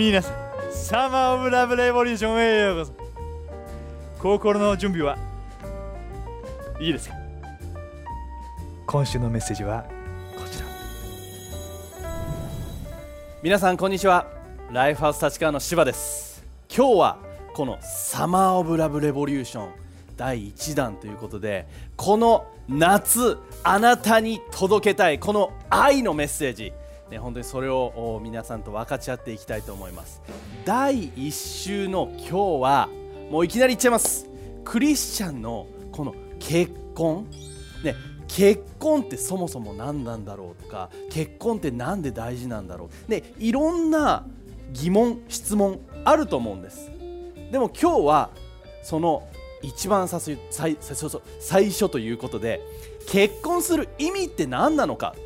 皆さんサマー・オブ・ラブ・レボリューションへようこそ。心の準備はいいですか？今週のメッセージはこちら。皆さんこんにちは。ライフハウス立川の柴です。今日はこのサマー・オブ・ラブ・レボリューション第1弾ということでこの夏あなたに届けたいこの愛のメッセージ。ね、本当にそれを皆さんと分かち合っていきたいと思います。第1週の今日はもういきなり言っちゃいます。クリスチャンのこの結婚。ね結婚ってそもそも何なんだろうとか結婚って何で大事なんだろう。ねいろんな疑問質問あると思うんです。でも今日はその一番最最最初ということで結婚する意味って何なのか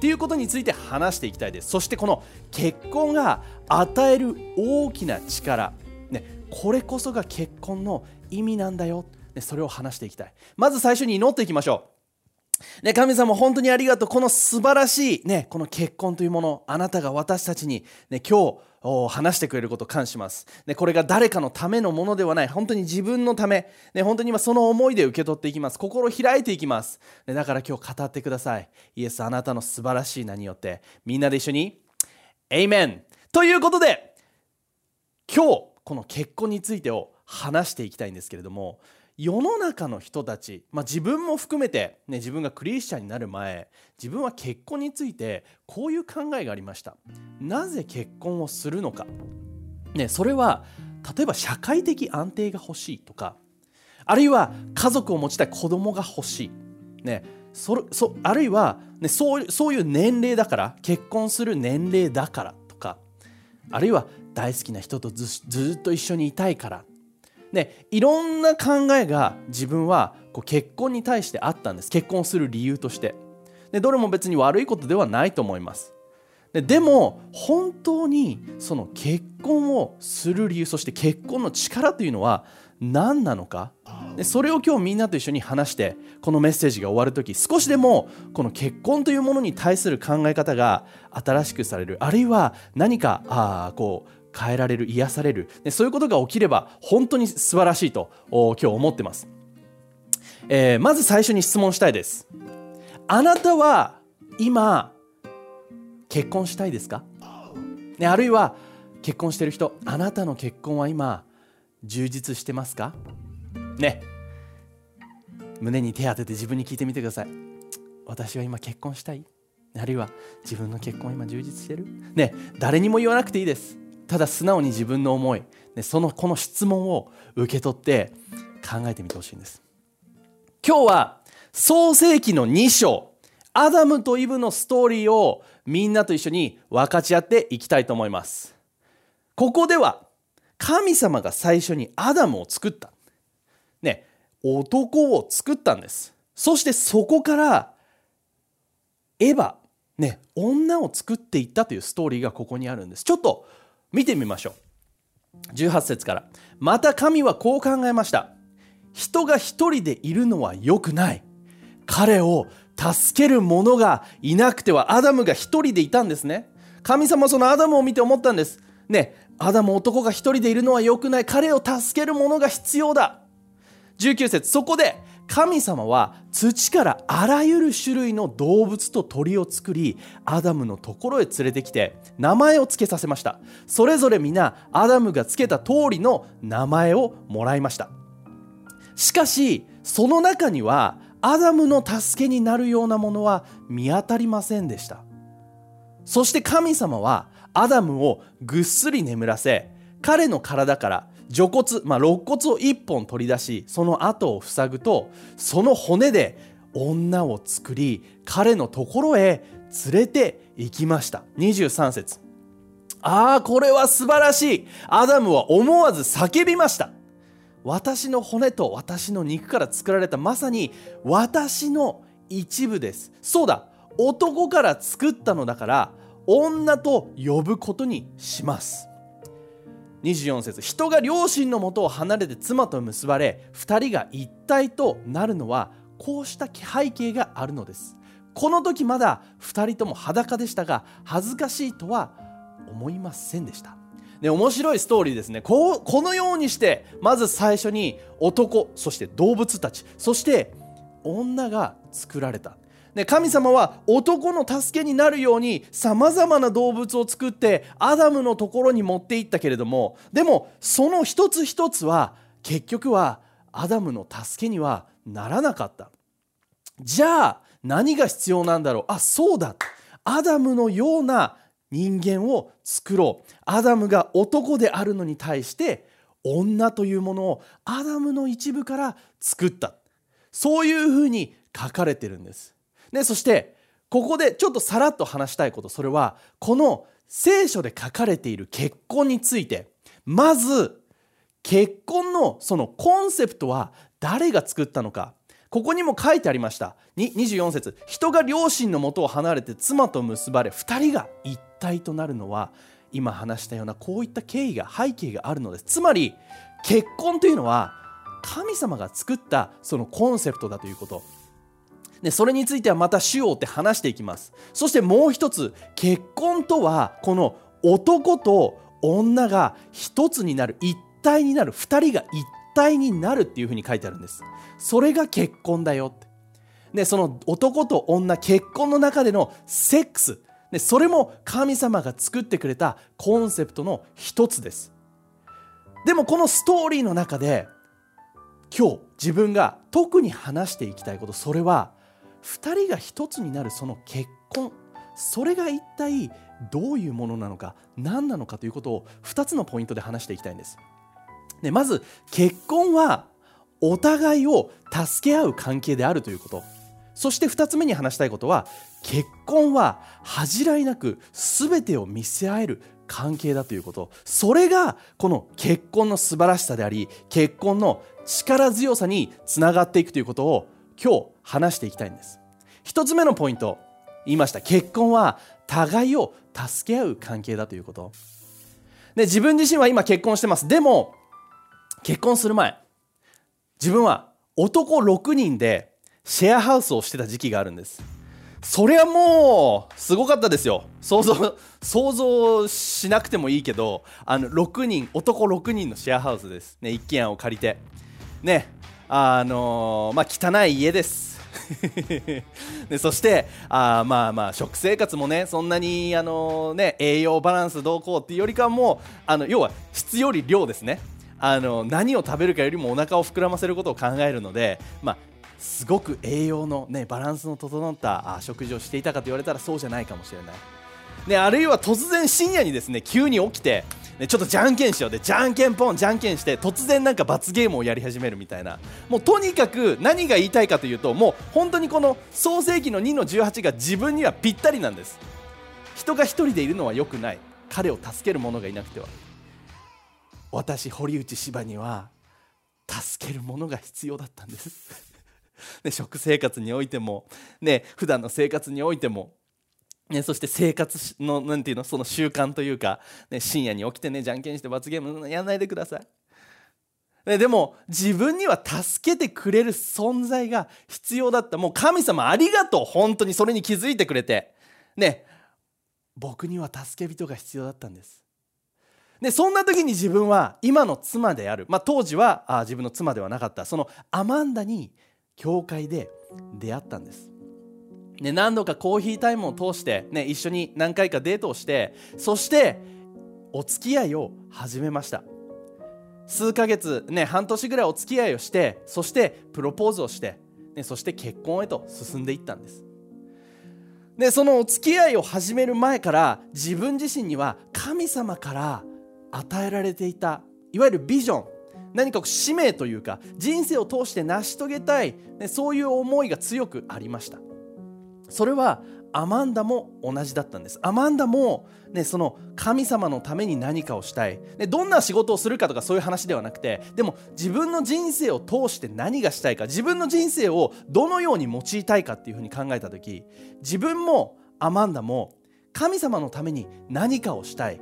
っていうことについて話していきたいです。そしてこの結婚が与える大きな力、ね、これこそが結婚の意味なんだよ、ね、それを話していきたい。まず最初に祈っていきましょう。ね、神様本当にありがとう。この素晴らしい、ね、この結婚というもの、あなたが私たちに、ね、今日話してくれることを感謝します、ね、これが誰かのためのものではない。本当に自分のため、ね、本当に今その思いで受け取っていきます。心を開いていきます、ね、だから今日語ってください。イエスあなたの素晴らしい名によって。みんなで一緒にエイメンということで今日この結婚についてを話していきたいんですけれども世の中の人たち、まあ、自分も含めて、ね、自分がクリスチャンになる前自分は結婚についてこういう考えがありました。なぜ結婚をするのか、ね、それは例えば社会的安定が欲しいとかあるいは家族を持ちたい子供が欲しい、ね、そそあるいは、ね、そうそういう年齢だから結婚する年齢だからとかあるいは大好きな人とずずっと一緒にいたいからね、いろんな考えが自分はこう結婚に対してあったんです。結婚する理由として。でどれも別に悪いことではないと思います。ででも本当にその結婚をする理由そして結婚の力というのは何なのか。でそれを今日みんなと一緒に話してこのメッセージが終わる時少しでもこの結婚というものに対する考え方が新しくされる。あるいは何かあこう変えられる癒される。でそういうことが起きれば本当に素晴らしいと今日思ってます、えー、まず最初に質問したいです。あなたは今結婚したいですか、ね、あるいは結婚してる人あなたの結婚は今充実してますか？ね。胸に手当てて自分に聞いてみてください。私は今結婚したい？あるいは自分の結婚今充実してる？ね誰にも言わなくていいです。ただ素直に自分の思いそのこの質問を受け取って考えてみてほしいんです。今日は創世紀の2章アダムとイブのストーリーをみんなと一緒に分かち合っていきたいと思います。ここでは神様が最初にアダムを作った。ね男を作ったんです。そしてそこからエヴァね女を作っていったというストーリーがここにあるんです。ちょっと見てみましょう。18節から。また神はこう考えました。人が一人でいるのは良くない。彼を助ける者がいなくてはアダムが一人でいたんですね。神様そのアダムを見て思ったんです。ねアダム男が一人でいるのは良くない。彼を助ける者が必要だ。19節。そこで神様は土からあらゆる種類の動物と鳥を作りアダムのところへ連れてきて名前を付けさせました。それぞれ皆アダムが付けた通りの名前をもらいました。しかしその中にはアダムの助けになるようなものは見当たりませんでした。そして神様はアダムをぐっすり眠らせ彼の体から除骨、まあ、肋骨を1本取り出しその後を塞ぐとその骨で女を作り彼のところへ連れて行きました。23節。ああこれは素晴らしい。アダムは思わず叫びました。私の骨と私の肉から作られたまさに私の一部です。そうだ。男から作ったのだから女と呼ぶことにします。24節。人が両親のもとを離れて妻と結ばれ2人が一体となるのはこうした背景があるのです。この時まだ2人とも裸でしたが恥ずかしいとは思いませんでした。で面白いストーリーですね。こうこのようにしてまず最初に男そして動物たちそして女が作られた。で神様は男の助けになるようにさまざまな動物を作ってアダムのところに持っていったけれどもでもその一つ一つは結局はアダムの助けにはならなかった。じゃあ何が必要なんだろう？あそうだ。アダムのような人間を作ろう。アダムが男であるのに対して女というものをアダムの一部から作った。そういうふうに書かれてるんです。でそしてここでちょっとさらっと話したいこと。それはこの聖書で書かれている結婚について。まず結婚のそのコンセプトは誰が作ったのか。ここにも書いてありました。24節。人が両親のもとを離れて妻と結ばれ2人が一体となるのは今話したようなこういった経緯が背景があるのです。つまり結婚というのは神様が作ったそのコンセプトだということ。でそれについてはまた主を追って話していきます。そしてもう一つ結婚とはこの男と女が一つになる一体になる二人が一体体になるっていうふうに書いてあるんです。それが結婚だよって。でその男と女結婚の中でのセックス。でそれも神様が作ってくれたコンセプトの一つです。でもこのストーリーの中で今日自分が特に話していきたいことそれは2人が一つになるその結婚。それが一体どういうものなのか何なのかということを2つのポイントで話していきたいんです。でまず結婚はお互いを助け合う関係であるということ。そして2つ目に話したいことは結婚は恥じらいなく全てを見せ合える関係だということ。それがこの結婚の素晴らしさであり結婚の力強さにつながっていくということを今日話していきたいんです。1つ目のポイント言いました。結婚は互いを助け合う関係だということ。で自分自身は今結婚してます。でも結婚する前。自分は男6人でシェアハウスをしてた時期があるんです。それはもうすごかったですよ。想像想像しなくてもいいけどあの6人男6人のシェアハウスです、ね、一軒家を借りて。ねあのー、まあ汚い家です。でそしてあまあまあ食生活もねそんなにあのね栄養バランスどうこうっていうよりかはもうあの要は質より量ですね。あの何を食べるかよりもお腹を膨らませることを考えるのでまあすごく栄養のねバランスの整った食事をしていたかと言われたらそうじゃないかもしれない。ね、あるいは突然深夜にですね急に起きて、ね、ちょっとじゃんけんしようでじゃんけんポンじゃんけんして突然なんか罰ゲームをやり始めるみたいな。もうとにかく何が言いたいかというともう本当にこの創世紀の2の18が自分にはぴったりなんです。人が1人でいるのは良くない。彼を助ける者がいなくては。私堀内芝には助ける者が必要だったんです。ね、食生活においても、ね、普段の生活においても、ね、そして生活のなていうのその習慣というか、ね、深夜に起きてねじゃんけんして罰ゲームやらないでください。ね、でも自分には助けてくれる存在が必要だった。もう神様ありがとう。本当にそれに気づいてくれて。ね僕には助け人が必要だったんです。でそんな時に自分は今の妻である、まあ、当時はあ自分の妻ではなかった。そのアマンダに教会で出会ったんです。ね、何度かコーヒータイムを通して、ね、一緒に何回かデートをしてそしてお付き合いを始めました。数ヶ月、ね、半年ぐらいお付き合いをしてそしてプロポーズをして、ね、そして結婚へと進んでいったんです。でそのお付き合いを始める前から自分自身には神様から与えられていたいわゆるビジョン何か使命というか人生を通して成し遂げたい、そういう思いが強くありました。それはアマンダも同じだったんです。アマンダも、ね、その神様のために何かをしたい、ね、どんな仕事をするかとかそういう話ではなくてでも自分の人生を通して何がしたいか自分の人生をどのように用いたいかっていうふうに考えた時自分もアマンダも神様のために何かをしたい。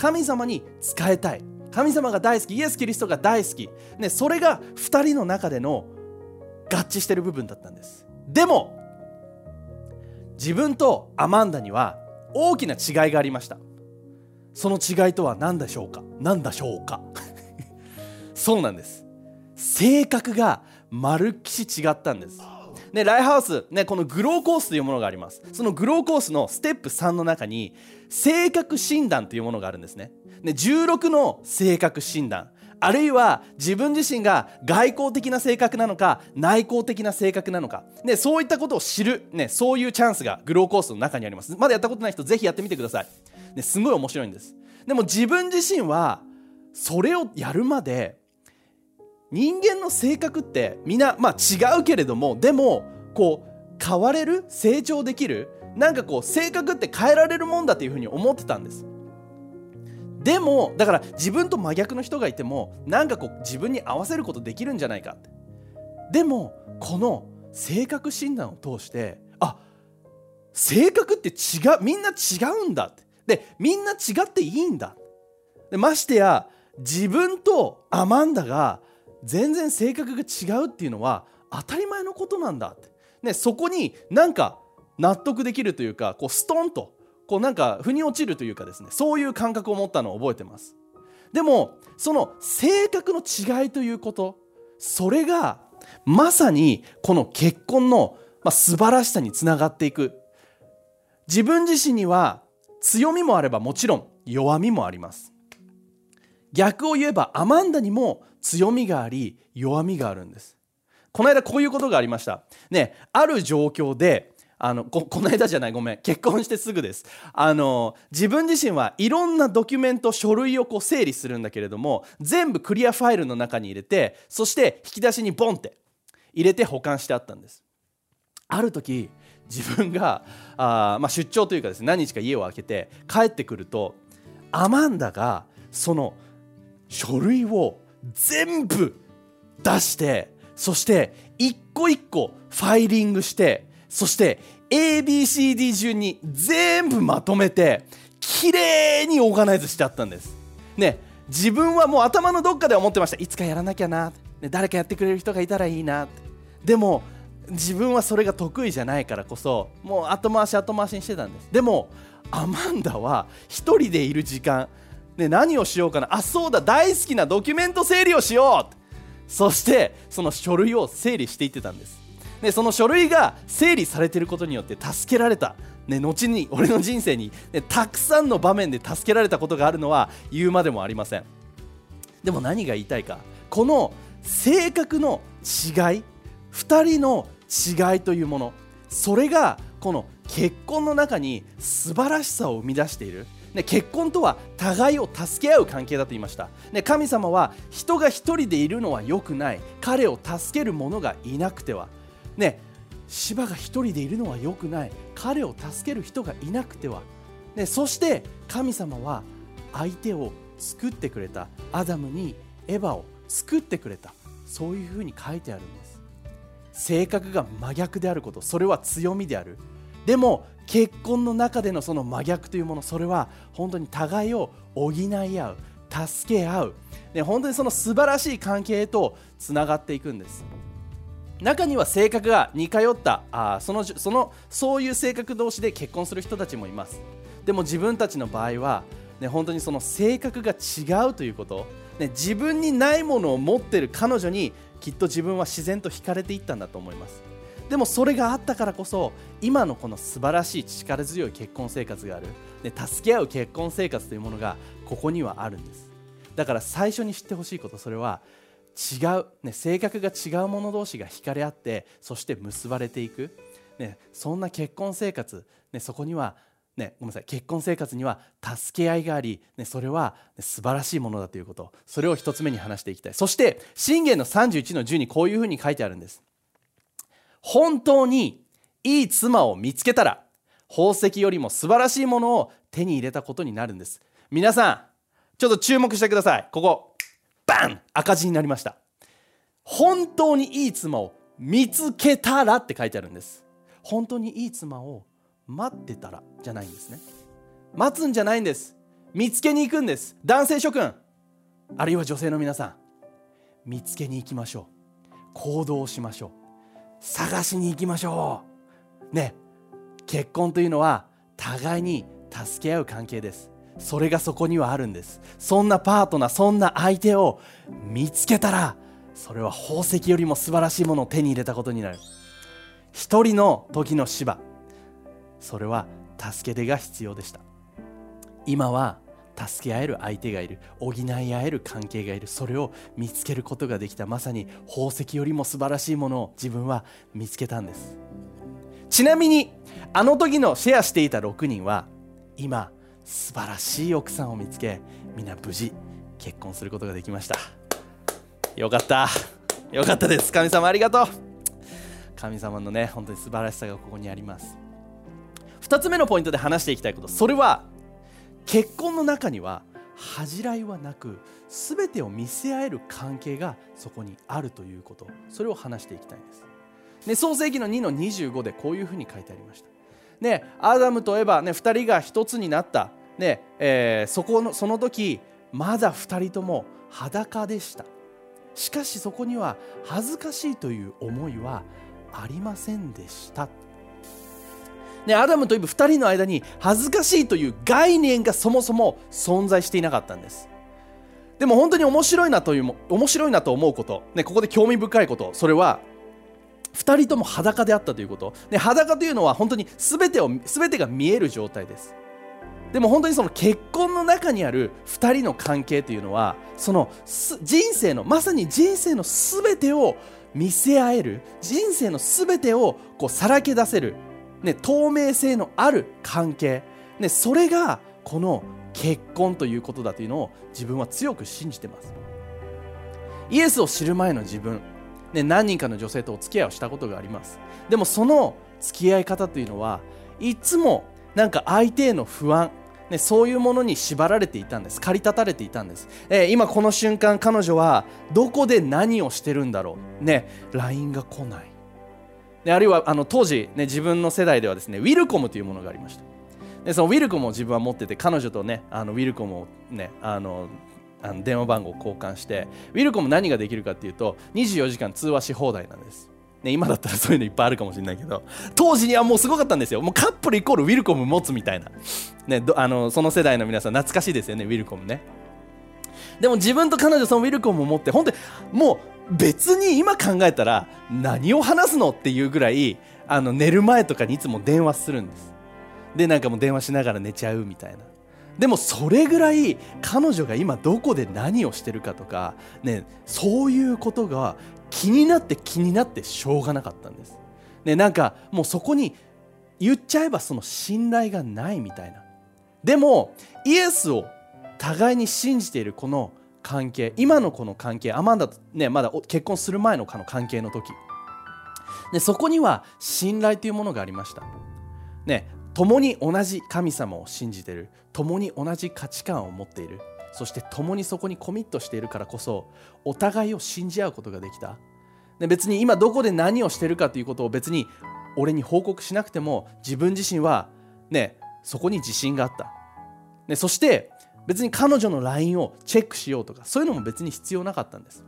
神様に仕えたい。神様が大好き。イエス・キリストが大好き、ね、それが2人の中での合致してる部分だったんです。でも自分とアマンダには大きな違いがありました。その違いとは何でしょうか？何でしょうか？そうなんです。性格がまるっきし違ったんです。ね、ライハウス、ね、このグローコースというものがあります。そのグローコースのステップ3の中に性格診断というものがあるんですね。ね16の性格診断。あるいは自分自身が外交的な性格なのか内向的な性格なのか、ね、そういったことを知る、ね、そういうチャンスがグローコースの中にあります。まだやったことない人ぜひやってみてください、ね、すごい面白いんです。でも自分自身はそれをやるまで人間の性格ってみんな、まあ、違うけれどもでもこう変われる？成長できる？なんかこう性格って変えられるもんだというふうに思ってたんです。でもだから自分と真逆の人がいてもなんかこう自分に合わせることできるんじゃないかって。でもこの性格診断を通してあ性格って違うみんな違うんだって。でみんな違っていいんだ。でましてや自分とアマンダが全然性格が違うっていうのは当たり前のことなんだって、ね、そこになんか納得できるというかこうストンとこうなんか腑に落ちるというかですねそういう感覚を持ったのを覚えてます。でもその性格の違いということそれがまさにこの結婚の、まあ、素晴らしさにつながっていく。自分自身には強みもあればもちろん弱みもあります。逆を言えばアマンダにも強みがあり弱みがあるんです。この間こういうことがありました。ねある状況であのここの間じゃないごめん結婚してすぐです。あの自分自身はいろんなドキュメント書類をこう整理するんだけれども全部クリアファイルの中に入れてそして引き出しにボンって入れて保管してあったんです。ある時自分があ、まあ、出張というかですね何日か家を空けて帰ってくるとアマンダがその書類を全部出してそして一個一個ファイリングしてそして ABCD 順に全部まとめて綺麗にオーガナイズしてあったんです。ね自分はもう頭のどっかで思ってました。いつかやらなきゃな、ね、誰かやってくれる人がいたらいいな。でも自分はそれが得意じゃないからこそもう後回し後回しにしてたんです。でもアマンダは1人でいる時間、ね、何をしようかな。あそうだ大好きなドキュメント整理をしよう。そしてその書類を整理していってたんです。でその書類が整理されてることによって助けられた、ね、後に俺の人生に、ね、たくさんの場面で助けられたことがあるのは言うまでもありません。でも何が言いたいか。この性格の違い2人の違いというものそれがこの結婚の中に素晴らしさを生み出している。ね、結婚とは互いを助け合う関係だと言いました、ね、神様は人が一人でいるのは良くない。彼を助ける者がいなくては。ね芝が一人でいるのは良くない。彼を助ける人がいなくては、ね、そして神様は相手を作ってくれた。アダムにエヴァを作ってくれた。そういうふうに書いてあるんです。性格が真逆であること。それは強みである。でも結婚の中でのその真逆というものそれは本当に互いを補い合う助け合う、ね、本当にその素晴らしい関係へとつながっていくんです。中には性格が似通ったあそのそのそういう性格同士で結婚する人たちもいます。でも自分たちの場合は、ね、本当にその性格が違うということ、ね、自分にないものを持ってる彼女にきっと自分は自然と惹かれていったんだと思います。でもそれがあったからこそ今のこの素晴らしい力強い結婚生活がある、ね、助け合う結婚生活というものがここにはあるんです。だから最初に知ってほしいことそれは違う、ね、性格が違う者同士が惹かれ合ってそして結ばれていく、ね、そんな結婚生活、ね、そこには、ね、ごめんなさい。結婚生活には助け合いがあり、ね、それは、ね、素晴らしいものだということ。それを一つ目に話していきたい。そして信玄の31の10にこういうふうに書いてあるんです。本当にいい妻を見つけたら宝石よりも素晴らしいものを手に入れたことになるんです。皆さんちょっと注目してください。ここ。バン！赤字になりました。本当にいい妻を見つけたらって書いてあるんです。本当にいい妻を待ってたらじゃないんですね。待つんじゃないんです。見つけに行くんです。男性諸君。あるいは女性の皆さん。見つけに行きましょう。行動しましょう。探しに行きましょう。ね。結婚というのは互いに助け合う関係です。それがそこにはあるんです。そんなパートナーそんな相手を見つけたらそれは宝石よりも素晴らしいものを手に入れたことになる。一人の時の芝。それは助け手が必要でした。今は助け合える相手がいる補い合える関係がいるそれを見つけることができた。まさに宝石よりも素晴らしいものを自分は見つけたんです。ちなみにあの時のシェアしていた6人は今素晴らしい奥さんを見つけ皆無事結婚することができました。よかった。よかったです。神様ありがとう。神様のね本当に素晴らしさがここにあります。2つ目のポイントで話していきたいこと。それは結婚の中には恥じらいはなく全てを見せ合える関係がそこにあるということ。それを話していきたいんです。で創世紀の2の25でこういうふうに書いてありました。ねアダムとエバ、ね、2人が1つになった、ねえー、そこのその時まだ2人とも裸でした。しかしそこには恥ずかしいという思いはありませんでした。ね、アダムとイブ2人の間に恥ずかしいという概念がそもそも存在していなかったんです。でも本当に面白いなという面白いなと思うこと、ね、ここで興味深いことそれは2人とも裸であったということ、ね、裸というのは本当に全てを全てが見える状態です。でも本当にその結婚の中にある2人の関係というのはその人生のまさに人生の全てを見せ合える人生の全てをこうさらけ出せるね、透明性のある関係、ね、それがこの結婚ということだというのを自分は強く信じてます。イエスを知る前の自分、ね、何人かの女性とお付き合いをしたことがあります。でもその付き合い方というのはいつもなんか相手への不安。ね、そういうものに縛られていたんです。駆り立たれていたんです、えー、今この瞬間彼女はどこで何をしてるんだろう。ね LINE が来ない。であるいはあの当時、ね、自分の世代ではですねウィルコムというものがありました。でそのウィルコムを自分は持ってて彼女とねあのウィルコムをねあのあの電話番号を交換してウィルコム何ができるかっていうと24時間通話し放題なんです。ね、今だったらそういうのいっぱいあるかもしれないけど当時にはもうすごかったんですよ。もうカップルイコールウィルコム持つみたいな、ね、あのその世代の皆さん懐かしいですよねウィルコムね。でも自分と彼女そのウィルコムを持って本当にもう別に今考えたら何を話すのっていうぐらいあの寝る前とかにいつも電話するんです。でなんかもう電話しながら寝ちゃうみたいな。でもそれぐらい彼女が今どこで何をしてるかとか、ね、そういうことが気になって気になってしょうがなかったんです、ね、なんかもうそこに言っちゃえばその信頼がないみたいな。でもイエスを互いに信じているこの関係今のこの関係アマンダと、ね、まだ結婚する前のの関係の時。でそこには信頼というものがありました、ね、共に同じ神様を信じている。共に同じ価値観を持っている。そして共にそこにコミットしているからこそお互いを信じ合うことができた。で別に今どこで何をしてるかということを別に俺に報告しなくても自分自身はねそこに自信があった、ね、そして別に彼女の LINE をチェックしようとかそういうのも別に必要なかったんです。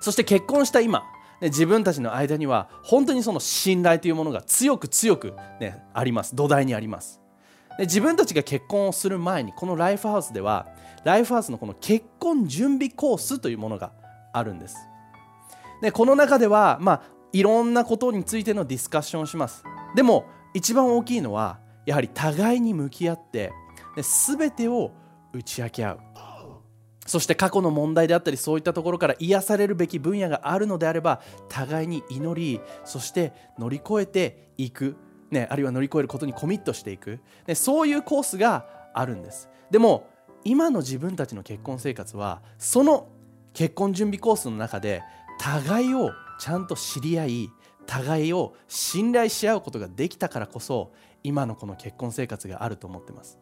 そして結婚した今ね自分たちの間には本当にその信頼というものが強く強く、ね、あります。土台にあります。で自分たちが結婚をする前にこのライフハウスではライフハウスのこの結婚準備コースというものがあるんです。でこの中では、まあ、いろんなことについてのディスカッションをします。でも一番大きいのはやはり互いに向き合ってで全てを打ち明け合う。そして過去の問題であったりそういったところから癒されるべき分野があるのであれば互いに祈りそして乗り越えていく、ね、あるいは乗り越えることにコミットしていく、ね、そういうコースがあるんです。でも今の自分たちの結婚生活はその結婚準備コースの中で互いをちゃんと知り合い互いを信頼し合うことができたからこそ今のこの結婚生活があると思ってます。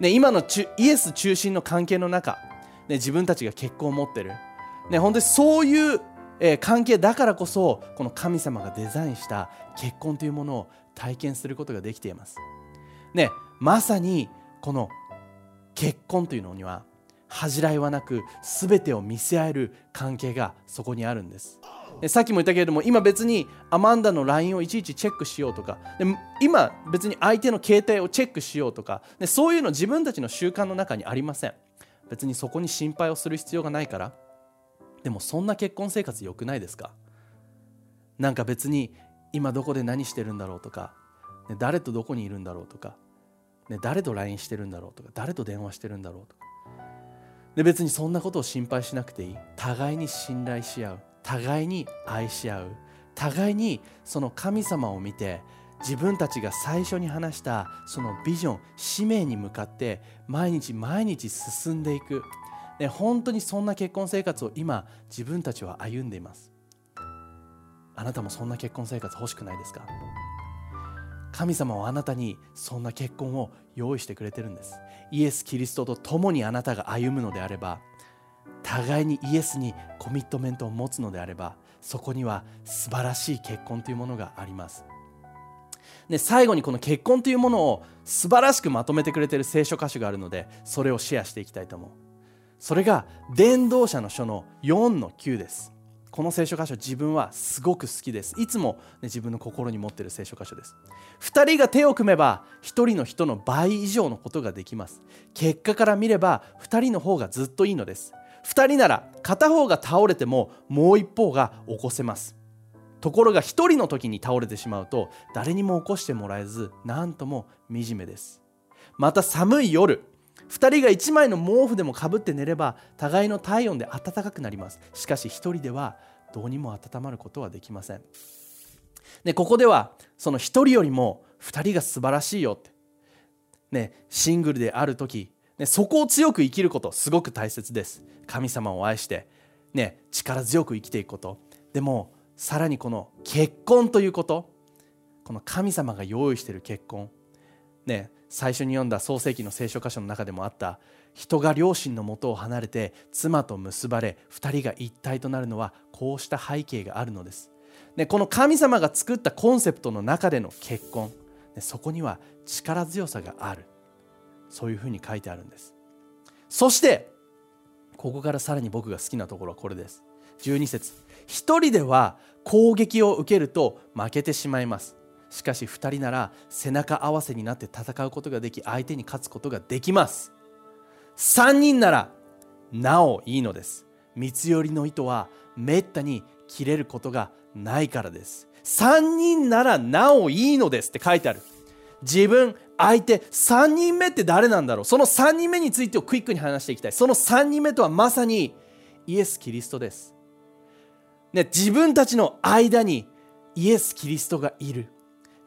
ね、今のイエス中心の関係の中、ね、自分たちが結婚を持ってる、ね、本当にそういう、えー、関係だからこそこの神様がデザインした結婚というものを体験することができています、ね、まさにこの結婚というのには恥じらいはなく全てを見せ合える関係がそこにあるんです。さっきも言ったけれども今別にアマンダの LINE をいちいちチェックしようとかで今別に相手の携帯をチェックしようとかでそういうの自分たちの習慣の中にありません。別にそこに心配をする必要がないから。でもそんな結婚生活良くないですか？なんか別に今どこで何してるんだろうとか、ね、誰とどこにいるんだろうとか、ね、誰と LINE してるんだろうとか誰と電話してるんだろうとか。で別にそんなことを心配しなくていい。互いに信頼し合う。互いに愛し合う。互いにその神様を見て自分たちが最初に話したそのビジョン使命に向かって毎日毎日進んでいく、ね、本当にそんな結婚生活を今自分たちは歩んでいます。あなたもそんな結婚生活欲しくないですか？神様はあなたにそんな結婚を用意してくれてるんです。イエス・キリストと共にあなたが歩むのであれば互いにイエスにコミットメントを持つのであればそこには素晴らしい結婚というものがあります。で最後にこの結婚というものを素晴らしくまとめてくれている聖書箇所があるのでそれをシェアしていきたいと思う。それが伝道者の書の4の9です。この聖書箇所自分はすごく好きです。いつも、ね、自分の心に持っている聖書箇所です。2人が手を組めば1人の人の倍以上のことができます。結果から見れば2人の方がずっといいのです。2人なら片方が倒れてももう一方が起こせます。ところが1人の時に倒れてしまうと誰にも起こしてもらえず何とも惨めです。また寒い夜2人が1枚の毛布でもかぶって寝れば互いの体温で暖かくなります。しかし1人ではどうにも温まることはできません。でここではその1人よりも2人が素晴らしいよって、ね、シングルである時、ね、そこを強く生きることすごく大切です。神様を愛して、ね、力強く生きていくこと。でもさらにこの結婚ということ。この神様が用意している結婚。ね最初に読んだ創世記の聖書箇所の中でもあった。人が両親のもとを離れて妻と結ばれ2人が一体となるのはこうした背景があるのです、ね、この神様が作ったコンセプトの中での結婚、ね、そこには力強さがある。そういうふうに書いてあるんです。そしてここからさらに僕が好きなところはこれです。12節。一人では攻撃を受けると負けてしまいます。しかし2人なら背中合わせになって戦うことができ相手に勝つことができます。3人ならなおいいのです。三つ寄りの糸はめったに切れることがないからです。3人ならなおいいのですって書いてある。自分相手3人目って誰なんだろう？その3人目についてをクイックに話していきたい。その3人目とはまさにイエス・キリストです、ね、自分たちの間にイエス・キリストがいる。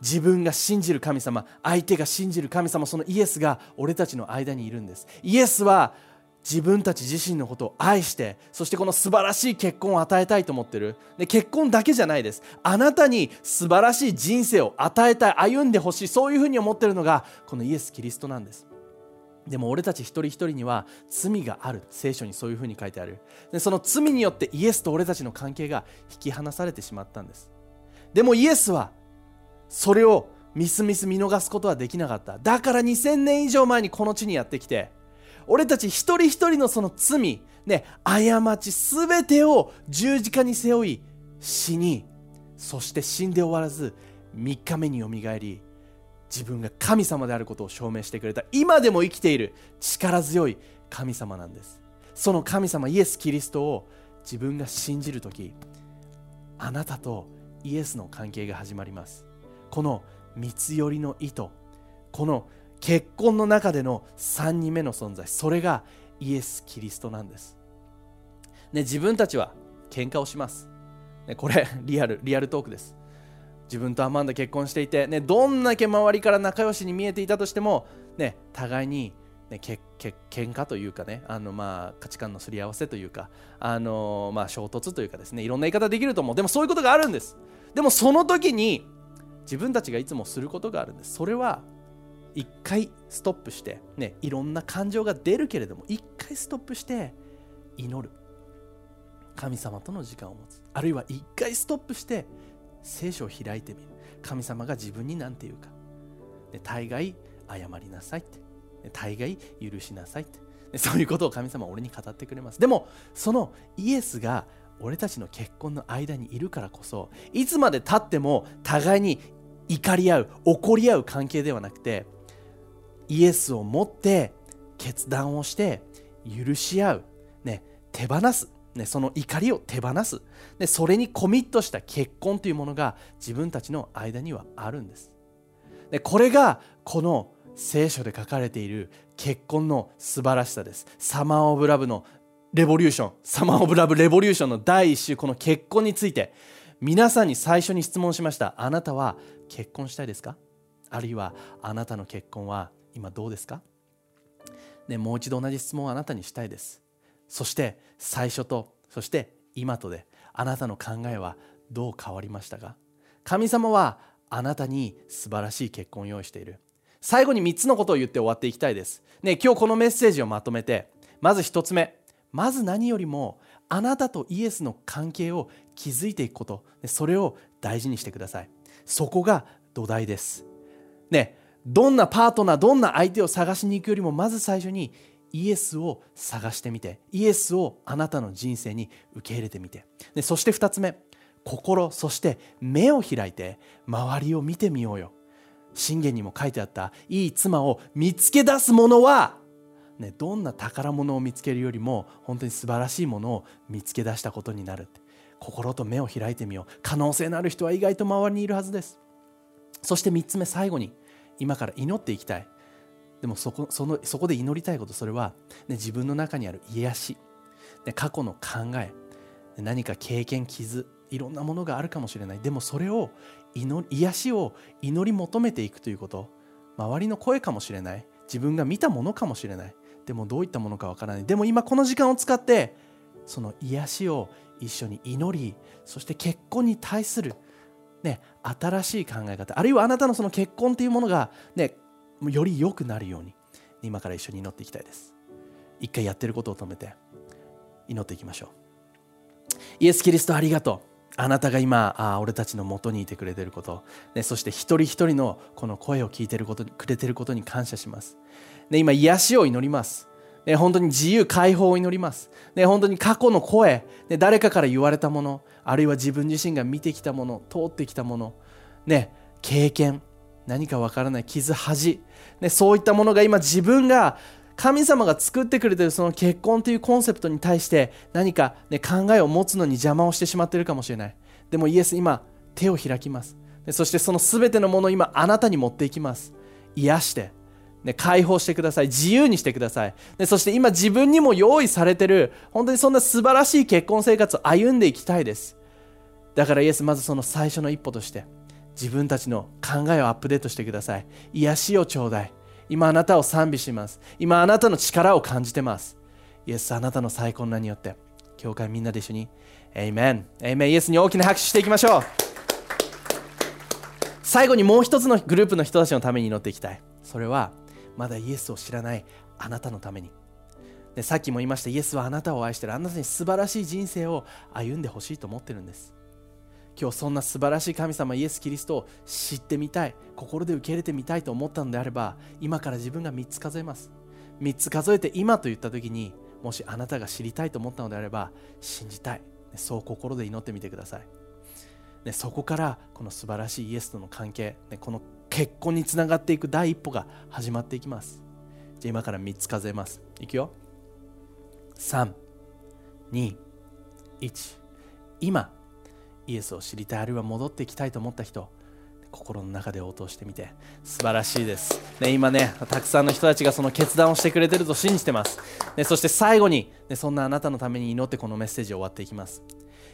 自分が信じる神様相手が信じる神様そのイエスが俺たちの間にいるんです。イエスは自分たち自身のことを愛してそしてこの素晴らしい結婚を与えたいと思ってる。で結婚だけじゃないです。あなたに素晴らしい人生を与えたい歩んでほしいそういうふうに思ってるのがこのイエス・キリストなんです。でも俺たち一人一人には罪がある。聖書にそういうふうに書いてある。でその罪によってイエスと俺たちの関係が引き離されてしまったんです。でもイエスはそれをミスミス見逃すことはできなかった。だから2000年以上前にこの地にやってきて俺たち一人一人のその罪ね過ち全てを十字架に背負い死にそして死んで終わらず3日目によみがえり自分が神様であることを証明してくれた今でも生きている力強い神様なんです。その神様イエス・キリストを自分が信じる時あなたとイエスの関係が始まります。この三つ寄りの糸この結婚の中での3人目の存在それがイエス・キリストなんです、ね、自分たちは喧嘩をします、ね、これ リアルリアルトークです。自分とアマンダ結婚していて、ね、どんだけ周りから仲良しに見えていたとしても、ね、互いに、ね、けけ喧嘩というかねあのまあ価値観のすり合わせというかあのまあ衝突というかですねいろんな言い方できると思う。でもそういうことがあるんです。でもその時に自分たちがいつもすることがあるんです。それは一回ストップしてねいろんな感情が出るけれども一回ストップして祈る。神様との時間を持つ。あるいは一回ストップして聖書を開いてみる。神様が自分に何て言うか。で大概謝りなさいって。大概許しなさいって。そういうことを神様は俺に語ってくれます。でもそのイエスが俺たちの結婚の間にいるからこそいつまでたっても互いに怒り合う怒り合う関係ではなくてイエスを持って決断をして許し合う、ね、手放す、ね、その怒りを手放す。でそれにコミットした結婚というものが自分たちの間にはあるんです。でこれがこの聖書で書かれている結婚の素晴らしさです。サマー・オブ・ラブのレボリューション。サマー・オブ・ラブ・レボリューションの第一週この結婚について皆さんに最初に質問しました。あなたは結婚したいですか？あるいはあなたの結婚は今どうですか？ね、もう一度同じ質問をあなたにしたいです。そして最初とそして今とであなたの考えはどう変わりましたか？神様はあなたに素晴らしい結婚を用意している。最後に3つのことを言って終わっていきたいです、ね、今日このメッセージをまとめてまず1つ目。まず何よりもあなたとイエスの関係を築いていくこと。それを大事にしてください。そこが土台です。ねどんなパートナーどんな相手を探しに行くよりもまず最初にイエスを探してみてイエスをあなたの人生に受け入れてみて。でそして2つ目心そして目を開いて周りを見てみようよ。信玄にも書いてあったいい妻を見つけ出す者は、ね、どんな宝物を見つけるよりも本当に素晴らしいものを見つけ出したことになる心と目を開いてみよう。可能性のある人は意外と周りにいるはずです。そして3つ目最後に今から祈っていきたい。でもそこそのそこで祈りたいことそれは、ね、自分の中にある癒し、ね、過去の考え。何か経験傷。いろんなものがあるかもしれない。でもそれを祈り癒しを祈り求めていくということ。周りの声かもしれない。自分が見たものかもしれない。でもどういったものかわからない。でも今この時間を使ってその癒しを一緒に祈りそして結婚に対する、ね、新しい考え方あるいはあなたのその結婚というものが、ね、より良くなるように今から一緒に祈っていきたいです。一回やってることを止めて祈っていきましょう。イエス・キリストありがとう。あなたが今あ俺たちのもとにいてくれてること、ね、そして一人一人のこの声を聞いてることくれてることに感謝します、ね、今癒しを祈ります、ね、本当に自由解放を祈ります、ね、本当に過去の声、ね、誰かから言われたものあるいは自分自身が見てきたもの通ってきたもの、ね、経験何かわからない傷恥、ね、そういったものが今自分が神様が作ってくれているその結婚というコンセプトに対して何か、ね、考えを持つのに邪魔をしてしまっているかもしれない。でもイエス今手を開きます。そしてその全てのものを今あなたに持っていきます。癒して、ね、解放してください。自由にしてください。でそして今自分にも用意されてる本当にそんな素晴らしい結婚生活を歩んでいきたいです。だからイエスまずその最初の一歩として自分たちの考えをアップデートしてください。癒しをちょうだい。今あなたを賛美します。今あなたの力を感じてます。イエスあなたの最高の名によって教会みんなで一緒にエイメンエイメンイエスに大きな拍手していきましょう。最後にもう一つのグループの人たちのために祈っていきたい。それはまだイエスを知らないあなたのために。でさっきも言いましたイエスはあなたを愛してる。あなたに素晴らしい人生を歩んでほしいと思ってるんです。今日そんな素晴らしい神様イエス・キリストを知ってみたい。心で受け入れてみたいと思ったのであれば今から自分が3つ数えます。3つ数えて今と言った時にもしあなたが知りたいと思ったのであれば信じたい。そう心で祈ってみてください、そこからこの素晴らしいイエスとの関係、この結婚につながっていく第一歩が始まっていきます。じゃあ今から3つ数えます。いくよ。321今イエスを知りたいあるいは戻っていきたいと思った人心の中で応答してみて。素晴らしいです、ね、今ねたくさんの人たちがその決断をしてくれてると信じてます、ね、そして最後に、ね、そんなあなたのために祈ってこのメッセージを終わっていきます。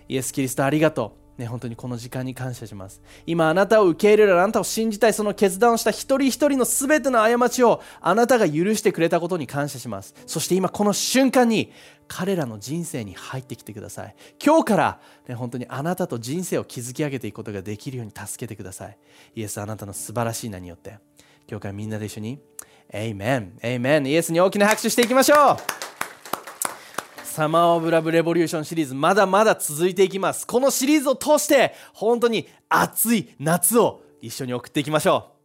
イエス・キリストありがとう。ね、本当にこの時間に感謝します。今あなたを受け入れる、あなたを信じたい、その決断をした一人一人の全ての過ちをあなたが許してくれたことに感謝します。そして今この瞬間に彼らの人生に入ってきてください。今日から、ね、本当にあなたと人生を築き上げていくことができるように助けてください。イエスあなたの素晴らしい名によって、今日からみんなで一緒に、エイメン、エイメン、イエスに大きな拍手していきましょうサマー・オブ・ラブ・レボリューションシリーズまだまだ続いていきます。このシリーズを通して本当に熱い夏を一緒に送っていきましょう。